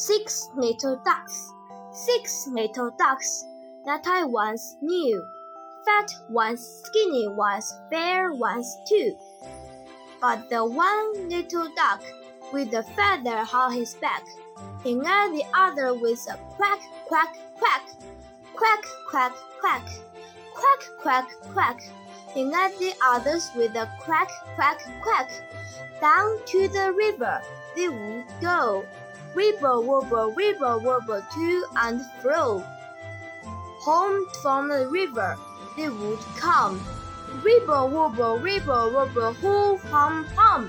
Six little ducks, six little ducks that I once knew. Fat ones, skinny ones, fair ones too. But the one little duck with a feather on his back, and the other with a quack, quack, quack, quack, quack, quack, quack, quack, quack, and the others with a quack, quack, quack, down to the river they would go. Ribble, wobble, ribble, wobble to and fro. Home from the river they would come. Ribble, wobble, ribble, wobble, hoo, hum, hum.